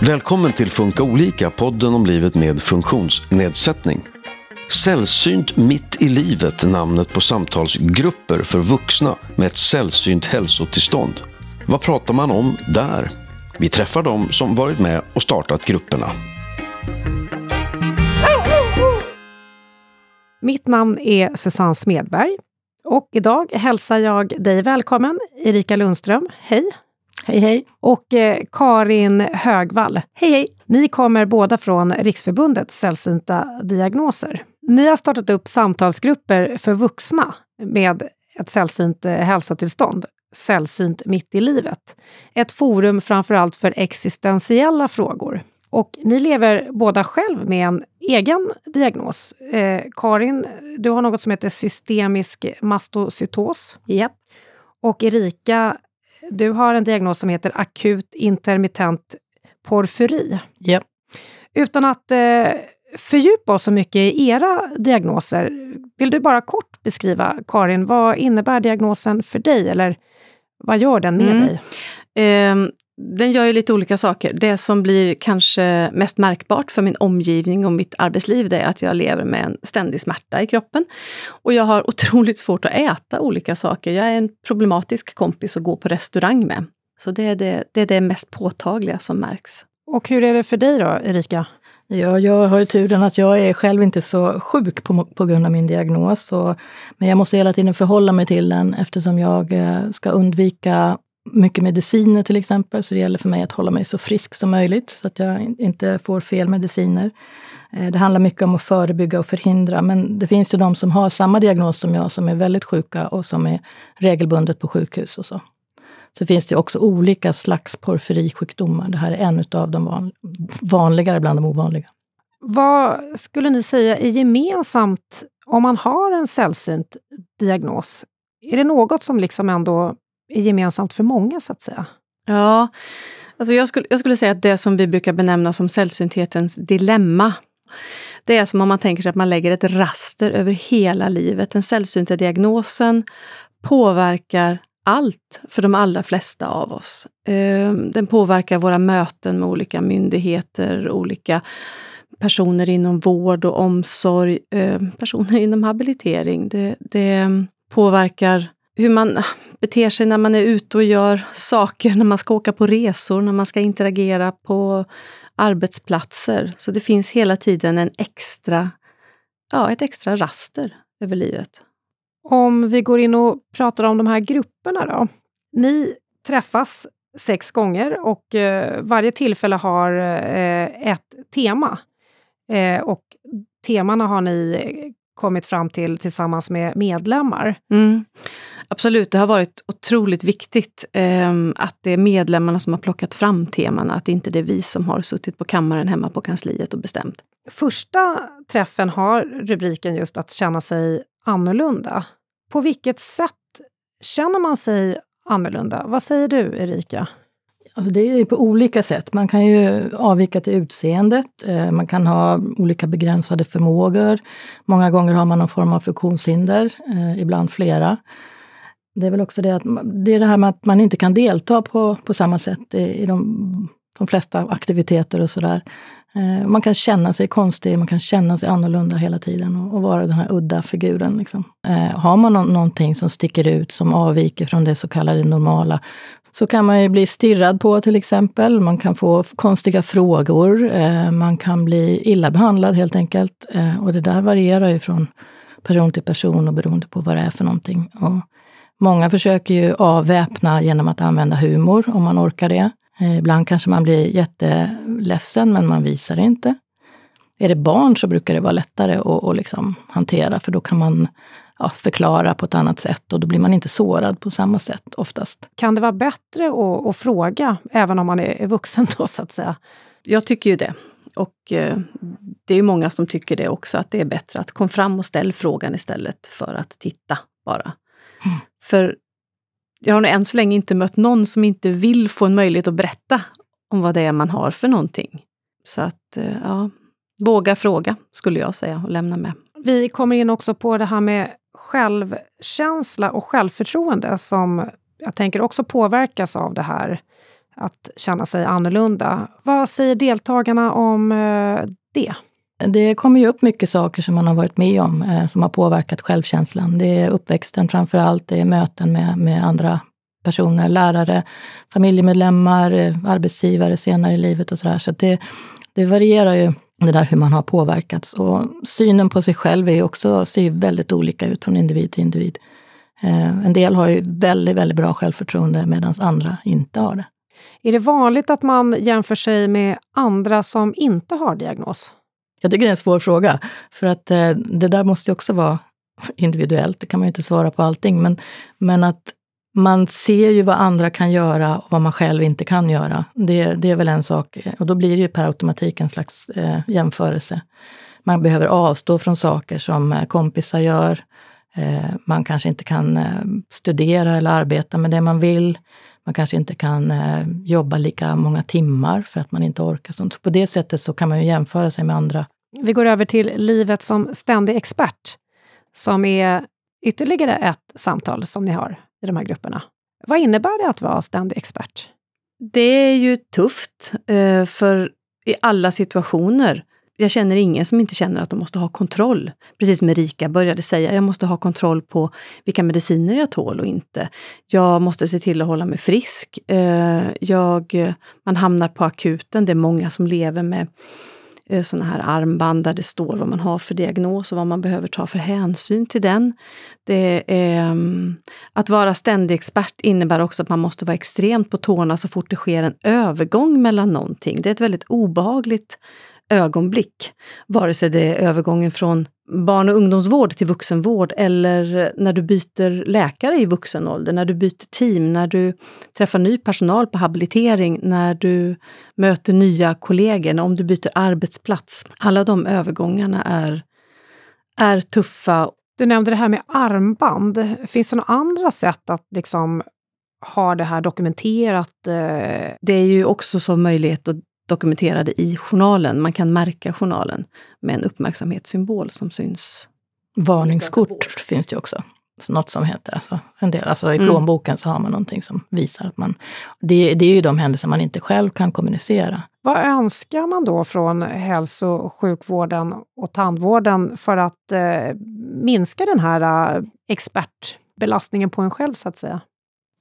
Välkommen till Funka olika, podden om livet med funktionsnedsättning. Sällsynt mitt i livet är namnet på samtalsgrupper för vuxna med ett sällsynt hälsotillstånd. Vad pratar man om där? Vi träffar dem som varit med och startat grupperna. Mitt namn är Susanne Smedberg och idag hälsar jag dig välkommen, Erika Lundström. Hej! Hej hej! Och eh, Karin Högvall. Hej hej! Ni kommer båda från Riksförbundet Sällsynta diagnoser. Ni har startat upp samtalsgrupper för vuxna med ett sällsynt eh, hälsotillstånd, Sällsynt mitt i livet. Ett forum framförallt för existentiella frågor. Och ni lever båda själv med en egen diagnos. Eh, Karin, du har något som heter systemisk mastocytos. Yep. Och Erika, du har en diagnos som heter akut intermittent porfyri. Yep. Utan att eh, fördjupa oss så mycket i era diagnoser, vill du bara kort beskriva, Karin, vad innebär diagnosen för dig? Eller vad gör den med Mm. dig? Eh, den gör ju lite olika saker. Det som blir kanske mest märkbart för min omgivning och mitt arbetsliv, det är att jag lever med en ständig smärta i kroppen. Och jag har otroligt svårt att äta olika saker. Jag är en problematisk kompis att gå på restaurang med. Så det är det, det, är det mest påtagliga som märks. Och hur är det för dig då, Erika? Ja, jag har ju turen att jag är själv inte så sjuk på, på grund av min diagnos. Och, men jag måste hela tiden förhålla mig till den eftersom jag eh, ska undvika mycket mediciner till exempel. Så det gäller för mig att hålla mig så frisk som möjligt så att jag inte får fel mediciner. Eh, det handlar mycket om att förebygga och förhindra. Men det finns ju de som har samma diagnos som jag som är väldigt sjuka och som är regelbundet på sjukhus och så. Så finns det också olika slags porfyrisjukdomar. Det här är en av de vanligare bland de ovanliga. Vad skulle ni säga är gemensamt om man har en sällsynt diagnos? Är det något som liksom ändå är gemensamt för många, så att säga? Ja, alltså jag, skulle, jag skulle säga att det som vi brukar benämna som sällsynthetens dilemma, det är som om man tänker sig att man lägger ett raster över hela livet. Den sällsynta diagnosen påverkar allt för de allra flesta av oss. Ehm, den påverkar våra möten med olika myndigheter, olika personer inom vård och omsorg, ehm, personer inom habilitering. Det, det påverkar hur man ah, beter sig när man är ute och gör saker, när man ska åka på resor, när man ska interagera på arbetsplatser. Så det finns hela tiden en extra, ja, ett extra raster över livet. Om vi går in och pratar om de här grupperna då. Ni träffas sex gånger och eh, varje tillfälle har eh, ett tema. Eh, och temana har ni kommit fram till tillsammans med medlemmar. Mm. Absolut, det har varit otroligt viktigt eh, att det är medlemmarna som har plockat fram temana, att det inte är vi som har suttit på kammaren hemma på kansliet och bestämt. Första träffen har rubriken just att känna sig annorlunda. På vilket sätt känner man sig annorlunda? Vad säger du, Erika? Alltså det är på olika sätt. Man kan ju avvika till utseendet. Eh, man kan ha olika begränsade förmågor. Många gånger har man någon form av funktionshinder, eh, ibland flera. Det är väl också det att det är det här med att man inte kan delta på, på samma sätt i, i de, de flesta aktiviteter och sådär. Eh, Man kan känna sig konstig, man kan känna sig annorlunda hela tiden och, och vara den här udda figuren. Liksom. Eh, har man no någonting som sticker ut, som avviker från det så kallade normala, så kan man ju bli stirrad på till exempel. Man kan få konstiga frågor. Eh, man kan bli illa behandlad helt enkelt. Eh, och det där varierar ju från person till person och beroende på vad det är för någonting. Och många försöker ju avväpna genom att använda humor, om man orkar det. Eh, ibland kanske man blir jätteledsen, men man visar det inte. Är det barn så brukar det vara lättare att, att liksom hantera, för då kan man ja, förklara på ett annat sätt och då blir man inte sårad på samma sätt oftast. Kan det vara bättre att, att fråga, även om man är, vuxen då, så att säga? Jag tycker ju det. Och eh, det är många som tycker det också, att det är bättre att kom fram och ställ frågan istället för att titta bara. För jag har nog än så länge inte mött någon som inte vill få en möjlighet att berätta om vad det är man har för någonting. Så att, eh, ja, våga fråga skulle jag säga och lämna med. Vi kommer in också på det här med självkänsla och självförtroende som jag tänker också påverkas av det här att känna sig annorlunda. Vad säger deltagarna om eh, det? Det kommer ju upp mycket saker som man har varit med om, eh, som har påverkat självkänslan. Det är uppväxten framför allt, det är möten med, med andra personer, lärare, familjemedlemmar, eh, arbetsgivare senare i livet och sådär. Så, så det, det varierar ju det där hur man har påverkats. Och synen på sig själv är också, ser väldigt olika ut från individ till individ. Eh, en del har ju väldigt, väldigt bra självförtroende medan andra inte har det. Är det vanligt att man jämför sig med andra som inte har diagnos? Jag tycker det är en svår fråga, för att eh, det där måste ju också vara individuellt. Det kan man ju inte svara på allting, men, men att man ser ju vad andra kan göra och vad man själv inte kan göra. Det, det är väl en sak. Och då blir det ju per automatik en slags eh, jämförelse. Man behöver avstå från saker som eh, kompisar gör. Eh, man kanske inte kan eh, studera eller arbeta med det man vill. Man kanske inte kan eh, jobba lika många timmar för att man inte orkar. Så på det sättet så kan man ju jämföra sig med andra. Vi går över till livet som ständig expert, som är ytterligare ett samtal som ni har i de här grupperna. Vad innebär det att vara ständig expert? Det är ju tufft, eh, för i alla situationer. Jag känner ingen som inte känner att de måste ha kontroll. Precis som Erika började säga, jag måste ha kontroll på vilka mediciner jag tål och inte. Jag måste se till att hålla mig frisk. Eh, jag, man hamnar på akuten, det är många som lever med Eh, sådana här armband där det står vad man har för diagnos och vad man behöver ta för hänsyn till den. Det är, att vara ständig expert innebär också att man måste vara extremt på tårna så fort det sker en övergång mellan någonting. Det är ett väldigt obehagligt ögonblick. Vare sig det är övergången från barn och ungdomsvård till vuxenvård eller när du byter läkare i vuxen ålder, när du byter team, när du träffar ny personal på habilitering, när du möter nya kollegor, om du byter arbetsplats. Alla de övergångarna är, är tuffa. Du nämnde det här med armband. Finns det några andra sätt att liksom ha det här dokumenterat? Eh? Det är ju också så möjlighet att dokumenterade i journalen. Man kan märka journalen med en uppmärksamhetssymbol som syns. Varningskort finns det också. Något som heter, alltså, en del, alltså i mm. plånboken så har man någonting som visar att man... Det, det är ju de händelser man inte själv kan kommunicera. Vad önskar man då från hälso och sjukvården och tandvården för att eh, minska den här eh, expertbelastningen på en själv, så att säga?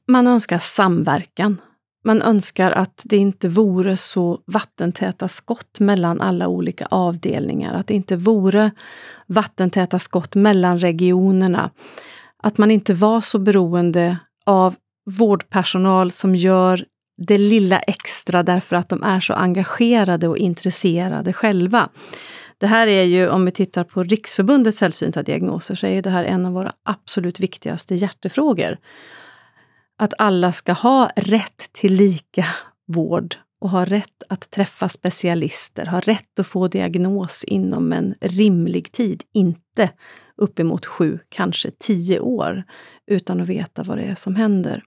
Man önskar samverkan man önskar att det inte vore så vattentäta skott mellan alla olika avdelningar, att det inte vore vattentäta skott mellan regionerna. Att man inte var så beroende av vårdpersonal som gör det lilla extra därför att de är så engagerade och intresserade själva. Det här är ju, om vi tittar på Riksförbundets sällsynta diagnoser, så är det här en av våra absolut viktigaste hjärtefrågor att alla ska ha rätt till lika vård och ha rätt att träffa specialister, ha rätt att få diagnos inom en rimlig tid. Inte uppemot sju, kanske tio år, utan att veta vad det är som händer.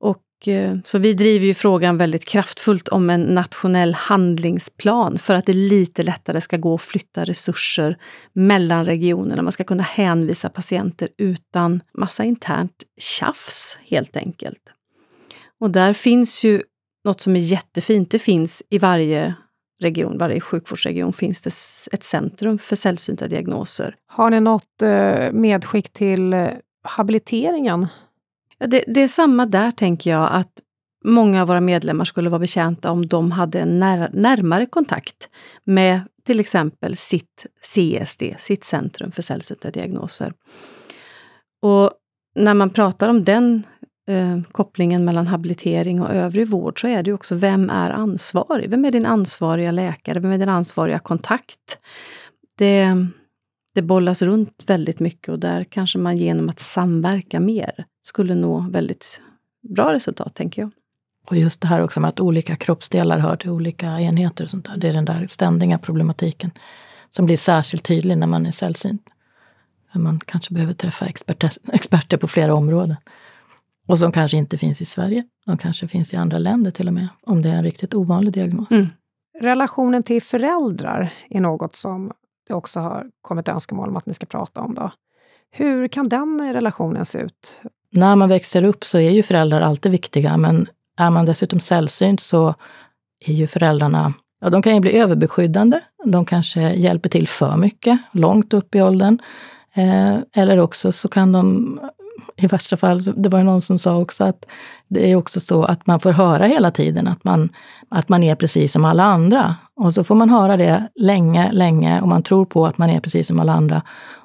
Och Eh, så vi driver ju frågan väldigt kraftfullt om en nationell handlingsplan för att det lite lättare ska gå att flytta resurser mellan regionerna. Man ska kunna hänvisa patienter utan massa internt tjafs helt enkelt. Och där finns ju något som är jättefint. Det finns i varje region, varje sjukvårdsregion finns det ett centrum för sällsynta diagnoser. Har ni något eh, medskick till eh, habiliteringen? Det, det, är samma där, tänker jag, att många av våra medlemmar skulle vara betjänta om de hade en när, närmare kontakt med till exempel sitt CSD, sitt Centrum för sällsynta diagnoser. Och när man pratar om den eh, kopplingen mellan habilitering och övrig vård så är det också, vem är ansvarig? Vem är din ansvariga läkare? Vem är din ansvariga kontakt? Det, det bollas runt väldigt mycket och där kanske man genom att samverka mer skulle nå väldigt bra resultat, tänker jag. Och just det här också med att olika kroppsdelar hör till olika enheter och sånt där. Det är den där ständiga problematiken som blir särskilt tydlig när man är sällsynt. Man kanske behöver träffa experter på flera områden. Och som kanske inte finns i Sverige. De kanske finns i andra länder till och med, om det är en riktigt ovanlig diagnos. Mm. Relationen till föräldrar är något som det också har kommit önskemål om att ni ska prata om. Då. Hur kan den relationen se ut? När man växer upp så är ju föräldrar alltid viktiga, men är man dessutom sällsynt så är ju föräldrarna, ja de kan ju bli överbeskyddande. De kanske hjälper till för mycket, långt upp i åldern. Eh, eller också så kan de, i värsta fall, det var ju någon som sa också att det är också så att man får höra hela tiden att man, att man är precis som alla andra. Och så får man höra det länge, länge och man tror på att man är precis som alla andra.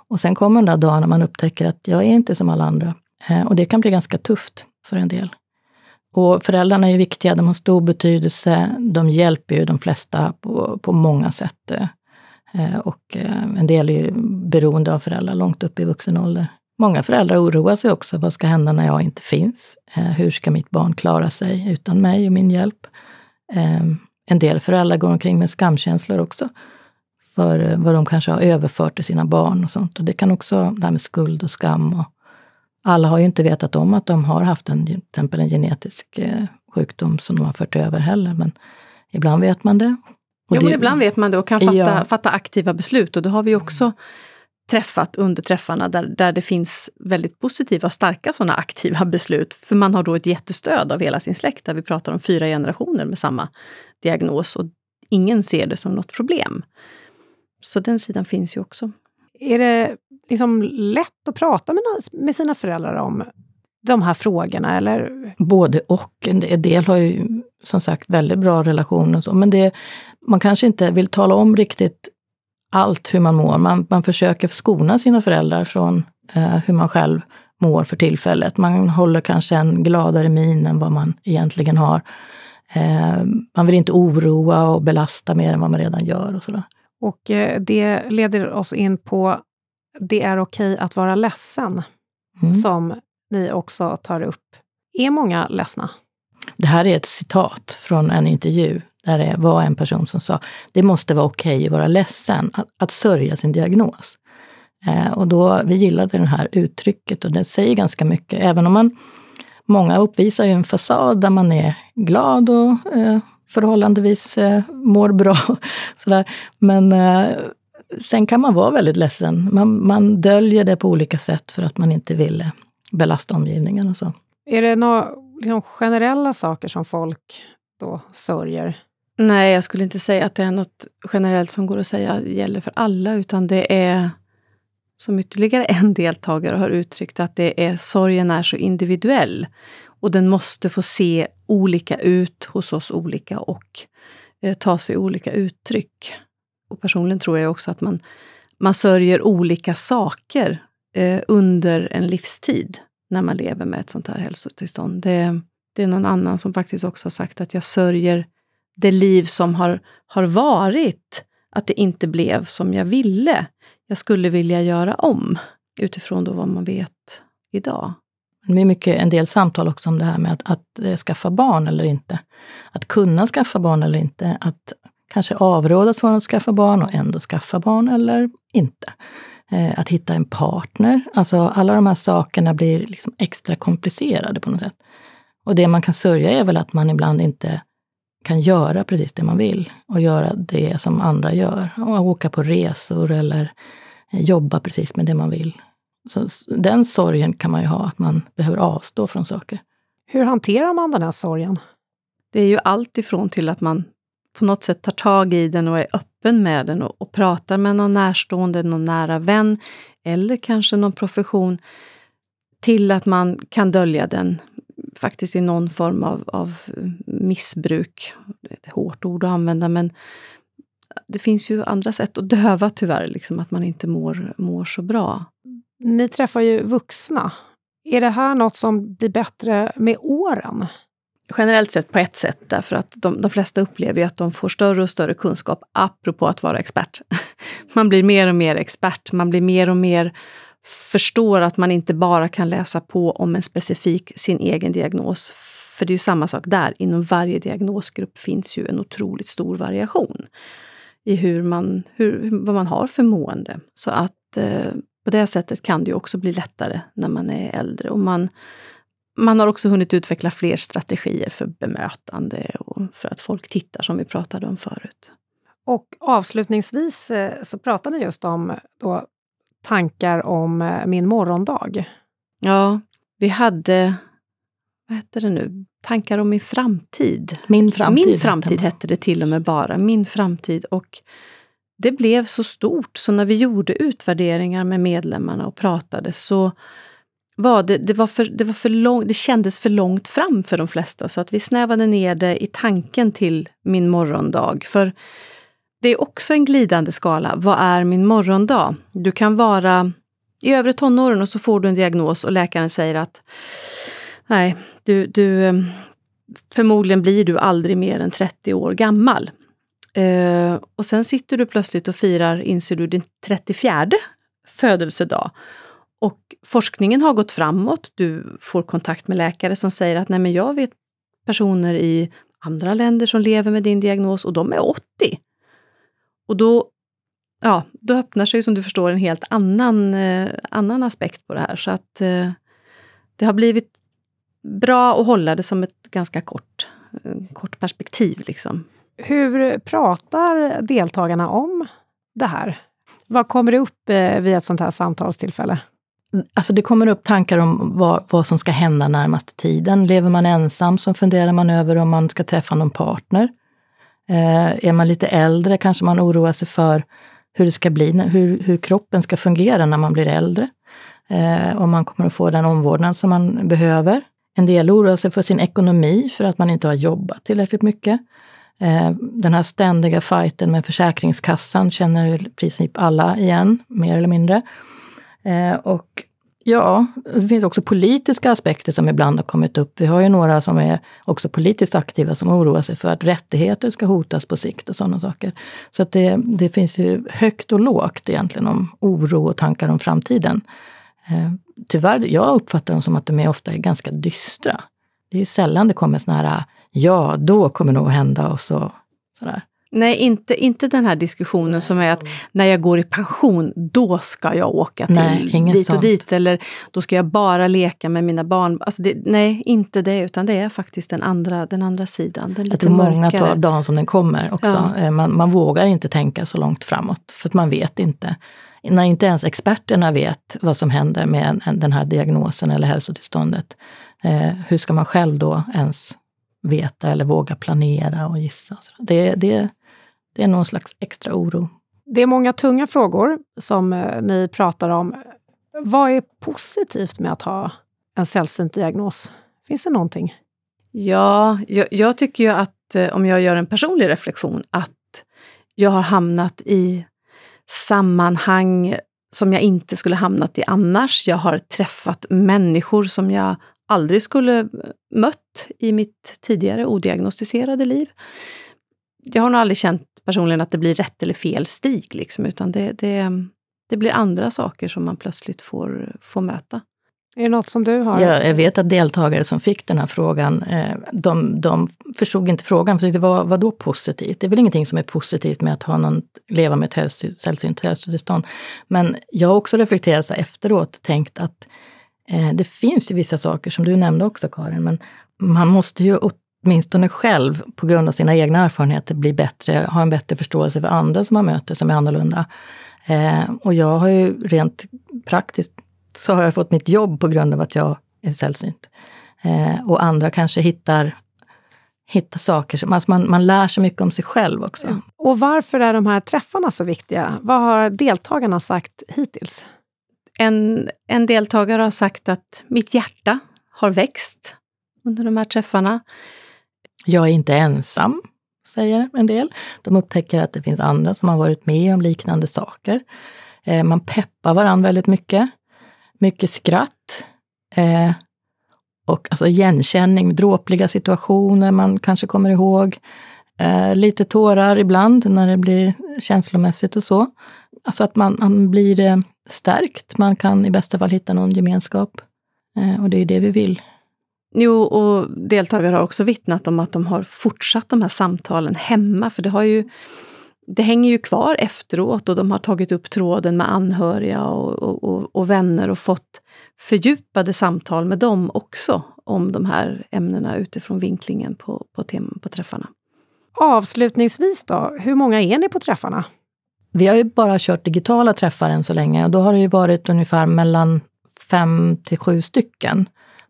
Och sen kommer den där dagen när man upptäcker att jag är inte som alla andra. Eh, och det kan bli ganska tufft för en del. Och föräldrarna är viktiga, de har stor betydelse. De hjälper ju de flesta på, på många sätt. Eh, eh, och en del är ju beroende av föräldrar långt upp i vuxen ålder. Många föräldrar oroar sig också. Vad ska hända när jag inte finns? Hur ska mitt barn klara sig utan mig och min hjälp? En del föräldrar går omkring med skamkänslor också för vad de kanske har överfört till sina barn och sånt. Och det kan också, det här med skuld och skam och alla har ju inte vetat om att de har haft en, till exempel en genetisk eh, sjukdom som de har fört över heller, men ibland vet man det. Och jo, det, men ibland vet man det och kan fatta, ja. fatta aktiva beslut och det har vi också träffat under träffarna där, där det finns väldigt positiva och starka sådana aktiva beslut. För man har då ett jättestöd av hela sin släkt, där vi pratar om fyra generationer med samma diagnos och ingen ser det som något problem. Så den sidan finns ju också. Är det liksom lätt att prata med, sina föräldrar om de här frågorna? Eller? Både och. En del har ju som sagt väldigt bra relationer, och så, men det, man kanske inte vill tala om riktigt allt hur man mår. Man, man försöker skona sina föräldrar från eh, hur man själv mår för tillfället. Man håller kanske en gladare min än vad man egentligen har. Eh, man vill inte oroa och belasta mer än vad man redan gör och sådär. Och eh, det leder oss in på det är okej okay att vara ledsen, mm. som ni också tar upp. Är många ledsna? Det här är ett citat från en intervju där det var en person som sa det måste vara okej okay att vara ledsen, att, att sörja sin diagnos. Eh, och då, vi gillade det här uttrycket och det säger ganska mycket, även om man Många uppvisar ju en fasad där man är glad och eh, förhållandevis eh, mår bra. Sådär. Men eh, sen kan man vara väldigt ledsen. Man, man döljer det på olika sätt för att man inte vill eh, belasta omgivningen och så. Är det några liksom, generella saker som folk då sörjer? Nej, jag skulle inte säga att det är något generellt som går att säga gäller för alla, utan det är som ytterligare en deltagare har uttryckt att det är sorgen är så individuell. Och den måste få se olika ut hos oss olika och eh, ta sig olika uttryck. Och personligen tror jag också att man, man sörjer olika saker eh, under en livstid när man lever med ett sånt här hälsotillstånd. Det, det är någon annan som faktiskt också har sagt att jag sörjer det liv som har, har varit, att det inte blev som jag ville. Jag skulle vilja göra om, utifrån då vad man vet idag. Det är mycket, en del samtal också om det här med att, att eh, skaffa barn eller inte. Att kunna skaffa barn eller inte. Att kanske avrådas från att skaffa barn och ändå skaffa barn eller inte. Eh, att hitta en partner. Alltså alla de här sakerna blir liksom extra komplicerade på något sätt. Och det man kan sörja är väl att man ibland inte kan göra precis det man vill och göra det som andra gör. Och åka på resor eller eh, jobba precis med det man vill. Så den sorgen kan man ju ha, att man behöver avstå från saker. Hur hanterar man den här sorgen? Det är ju allt ifrån till att man på något sätt tar tag i den och är öppen med den och, och pratar med någon närstående, någon nära vän eller kanske någon profession, till att man kan dölja den faktiskt i någon form av, av missbruk. Det är ett hårt ord att använda, men det finns ju andra sätt att döva tyvärr, liksom, att man inte mår, mår så bra. Ni träffar ju vuxna. Är det här något som blir bättre med åren? Generellt sett på ett sätt, därför att de, de flesta upplever att de får större och större kunskap, apropå att vara expert. Man blir mer och mer expert, man blir mer och mer förstår att man inte bara kan läsa på om en specifik, sin egen diagnos. För det är ju samma sak där, inom varje diagnosgrupp finns ju en otroligt stor variation i hur man, hur, vad man har för mående. Så att eh, på det sättet kan det ju också bli lättare när man är äldre. Och man, man har också hunnit utveckla fler strategier för bemötande och för att folk tittar, som vi pratade om förut. Och avslutningsvis eh, så pratar ni just om då tankar om eh, min morgondag. Ja, Vi hade, vad hette det nu, tankar om min framtid. Min framtid. Min framtid hette det till och med bara. Min framtid. Och det blev så stort, så när vi gjorde utvärderingar med medlemmarna och pratade så var det, det, var för, det, var för lång, det kändes för långt fram för de flesta, så att vi snävade ner det i tanken till min morgondag. För det är också en glidande skala. Vad är min morgondag? Du kan vara i övre tonåren och så får du en diagnos och läkaren säger att nej, du, du, eh, förmodligen blir du aldrig mer än 30 år gammal. Uh, och sen sitter du plötsligt och firar, inser du, din 34 födelsedag. Och forskningen har gått framåt. Du får kontakt med läkare som säger att nej men jag vet personer i andra länder som lever med din diagnos och de är 80. Och då, ja, då öppnar sig som du förstår en helt annan, eh, annan aspekt på det här. Så att eh, det har blivit bra att hålla det som ett ganska kort, eh, kort perspektiv. Liksom. Hur pratar deltagarna om det här? Vad kommer det upp eh, vid ett sånt här samtalstillfälle? Mm, alltså det kommer upp tankar om vad, vad som ska hända närmaste tiden. Lever man ensam så funderar man över om man ska träffa någon partner. Eh, är man lite äldre kanske man oroar sig för hur det ska bli, hur, hur kroppen ska fungera när man blir äldre. Eh, om man kommer att få den omvårdnad som man behöver. En del oroar sig för sin ekonomi för att man inte har jobbat tillräckligt mycket. Eh, den här ständiga fighten med Försäkringskassan känner i princip alla igen, mer eller mindre. Eh, och ja, det finns också politiska aspekter som ibland har kommit upp. Vi har ju några som är också politiskt aktiva som oroar sig för att rättigheter ska hotas på sikt och sådana saker. Så att det, det finns ju högt och lågt egentligen om oro och tankar om framtiden. Eh, tyvärr, jag uppfattar dem som att de är ofta är ganska dystra. Det är sällan det kommer såna här, ja, då kommer nog hända och så. Sådär. Nej, inte, inte den här diskussionen som är att när jag går i pension, då ska jag åka till nej, dit och sånt. dit. Eller då ska jag bara leka med mina barn. Alltså det, nej, inte det, utan det är faktiskt den andra, den andra sidan. Den jag tror många tar dagen som den kommer också. Ja. Eh, man, man vågar inte tänka så långt framåt, för att man vet inte. När inte ens experterna vet vad som händer med en, den här diagnosen eller hälsotillståndet, eh, hur ska man själv då ens veta eller våga planera och gissa? Det, det, det är någon slags extra oro. Det är många tunga frågor som eh, ni pratar om. Vad är positivt med att ha en sällsynt diagnos? Finns det någonting? Ja, jag, jag tycker ju att, eh, om jag gör en personlig reflektion, att jag har hamnat i sammanhang som jag inte skulle hamnat i annars. Jag har träffat människor som jag aldrig skulle mött i mitt tidigare odiagnostiserade liv. Jag har nog aldrig känt personligen att det blir rätt eller fel stig, liksom, utan det, det, det blir andra saker som man plötsligt får, får möta. Är det något som du har? Ja, jag vet att deltagare som fick den här frågan, eh, de, de förstod inte frågan. För det var vad då positivt? Det är väl ingenting som är positivt med att ha någon, leva med ett sällsynt hälsotillstånd. Men jag har också reflekterat så efteråt och tänkt att Eh, det finns ju vissa saker som du nämnde också Karin, men man måste ju åtminstone själv, på grund av sina egna erfarenheter, bli bättre, ha en bättre förståelse för andra som man möter som är annorlunda. Eh, och jag har ju rent praktiskt så har jag fått mitt jobb på grund av att jag är sällsynt. Eh, och andra kanske hittar, hitta saker, som, alltså man, man lär sig mycket om sig själv också. Och varför är de här träffarna så viktiga? Vad har deltagarna sagt hittills? En, en deltagare har sagt att mitt hjärta har växt under de här träffarna. Jag är inte ensam, säger en del. De upptäcker att det finns andra som har varit med om liknande saker. Eh, man peppar varandra väldigt mycket. Mycket skratt. Eh, och alltså igenkänning, dråpliga situationer man kanske kommer ihåg. Eh, lite tårar ibland när det blir känslomässigt och så. Alltså att man, man blir stärkt. Man kan i bästa fall hitta någon gemenskap. Eh, och det är det vi vill. Jo, och deltagare har också vittnat om att de har fortsatt de här samtalen hemma, för det har ju det hänger ju kvar efteråt och de har tagit upp tråden med anhöriga och, och, och, vänner och fått fördjupade samtal med dem också om de här ämnena utifrån vinklingen på, på, tem, på träffarna. Avslutningsvis då, hur många är ni på träffarna? Vi har ju bara kört digitala träffar än så länge och då har det ju varit ungefär mellan fem till sju stycken.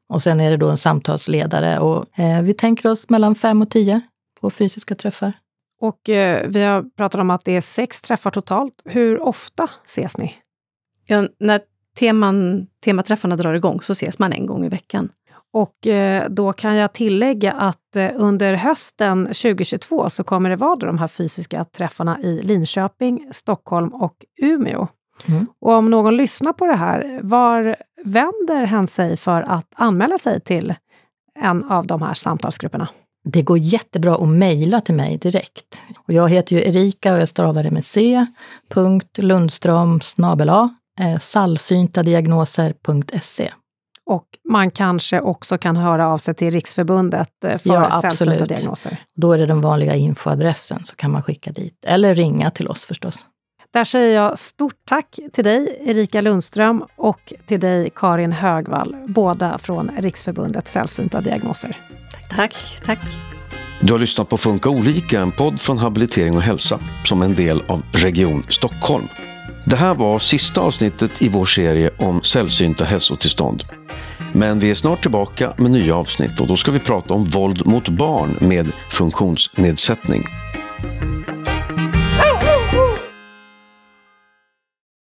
Och sen är det då en samtalsledare och eh, vi tänker oss mellan fem och tio på fysiska träffar. Och eh, vi har pratat om att det är sex träffar totalt. Hur ofta ses ni? Ja, när teman, tematräffarna drar igång så ses man en gång i veckan. Och eh, då kan jag tillägga att eh, under hösten 2022 så kommer det vara de här fysiska träffarna i Linköping, Stockholm och Umeå. Mm. Och om någon lyssnar på det här, var vänder hen sig för att anmäla sig till en av de här samtalsgrupperna? Det går jättebra att mejla till mig direkt. Och jag heter ju Erika och jag stavar det med C. Lundström snabela eh, sallsyntadiagnoser.se. Och man kanske också kan höra av sig till Riksförbundet eh, för ja, sällsynta diagnoser? Då är det den vanliga infoadressen, så kan man skicka dit. Eller ringa till oss förstås. Där säger jag stort tack till dig, Erika Lundström, och till dig, Karin Högvall, båda från Riksförbundet Sällsynta diagnoser. Tack, tack. Du har lyssnat på Funka olika, en podd från Habilitering och hälsa som en del av Region Stockholm. Det här var sista avsnittet i vår serie om sällsynta hälsotillstånd. Men vi är snart tillbaka med nya avsnitt och då ska vi prata om våld mot barn med funktionsnedsättning.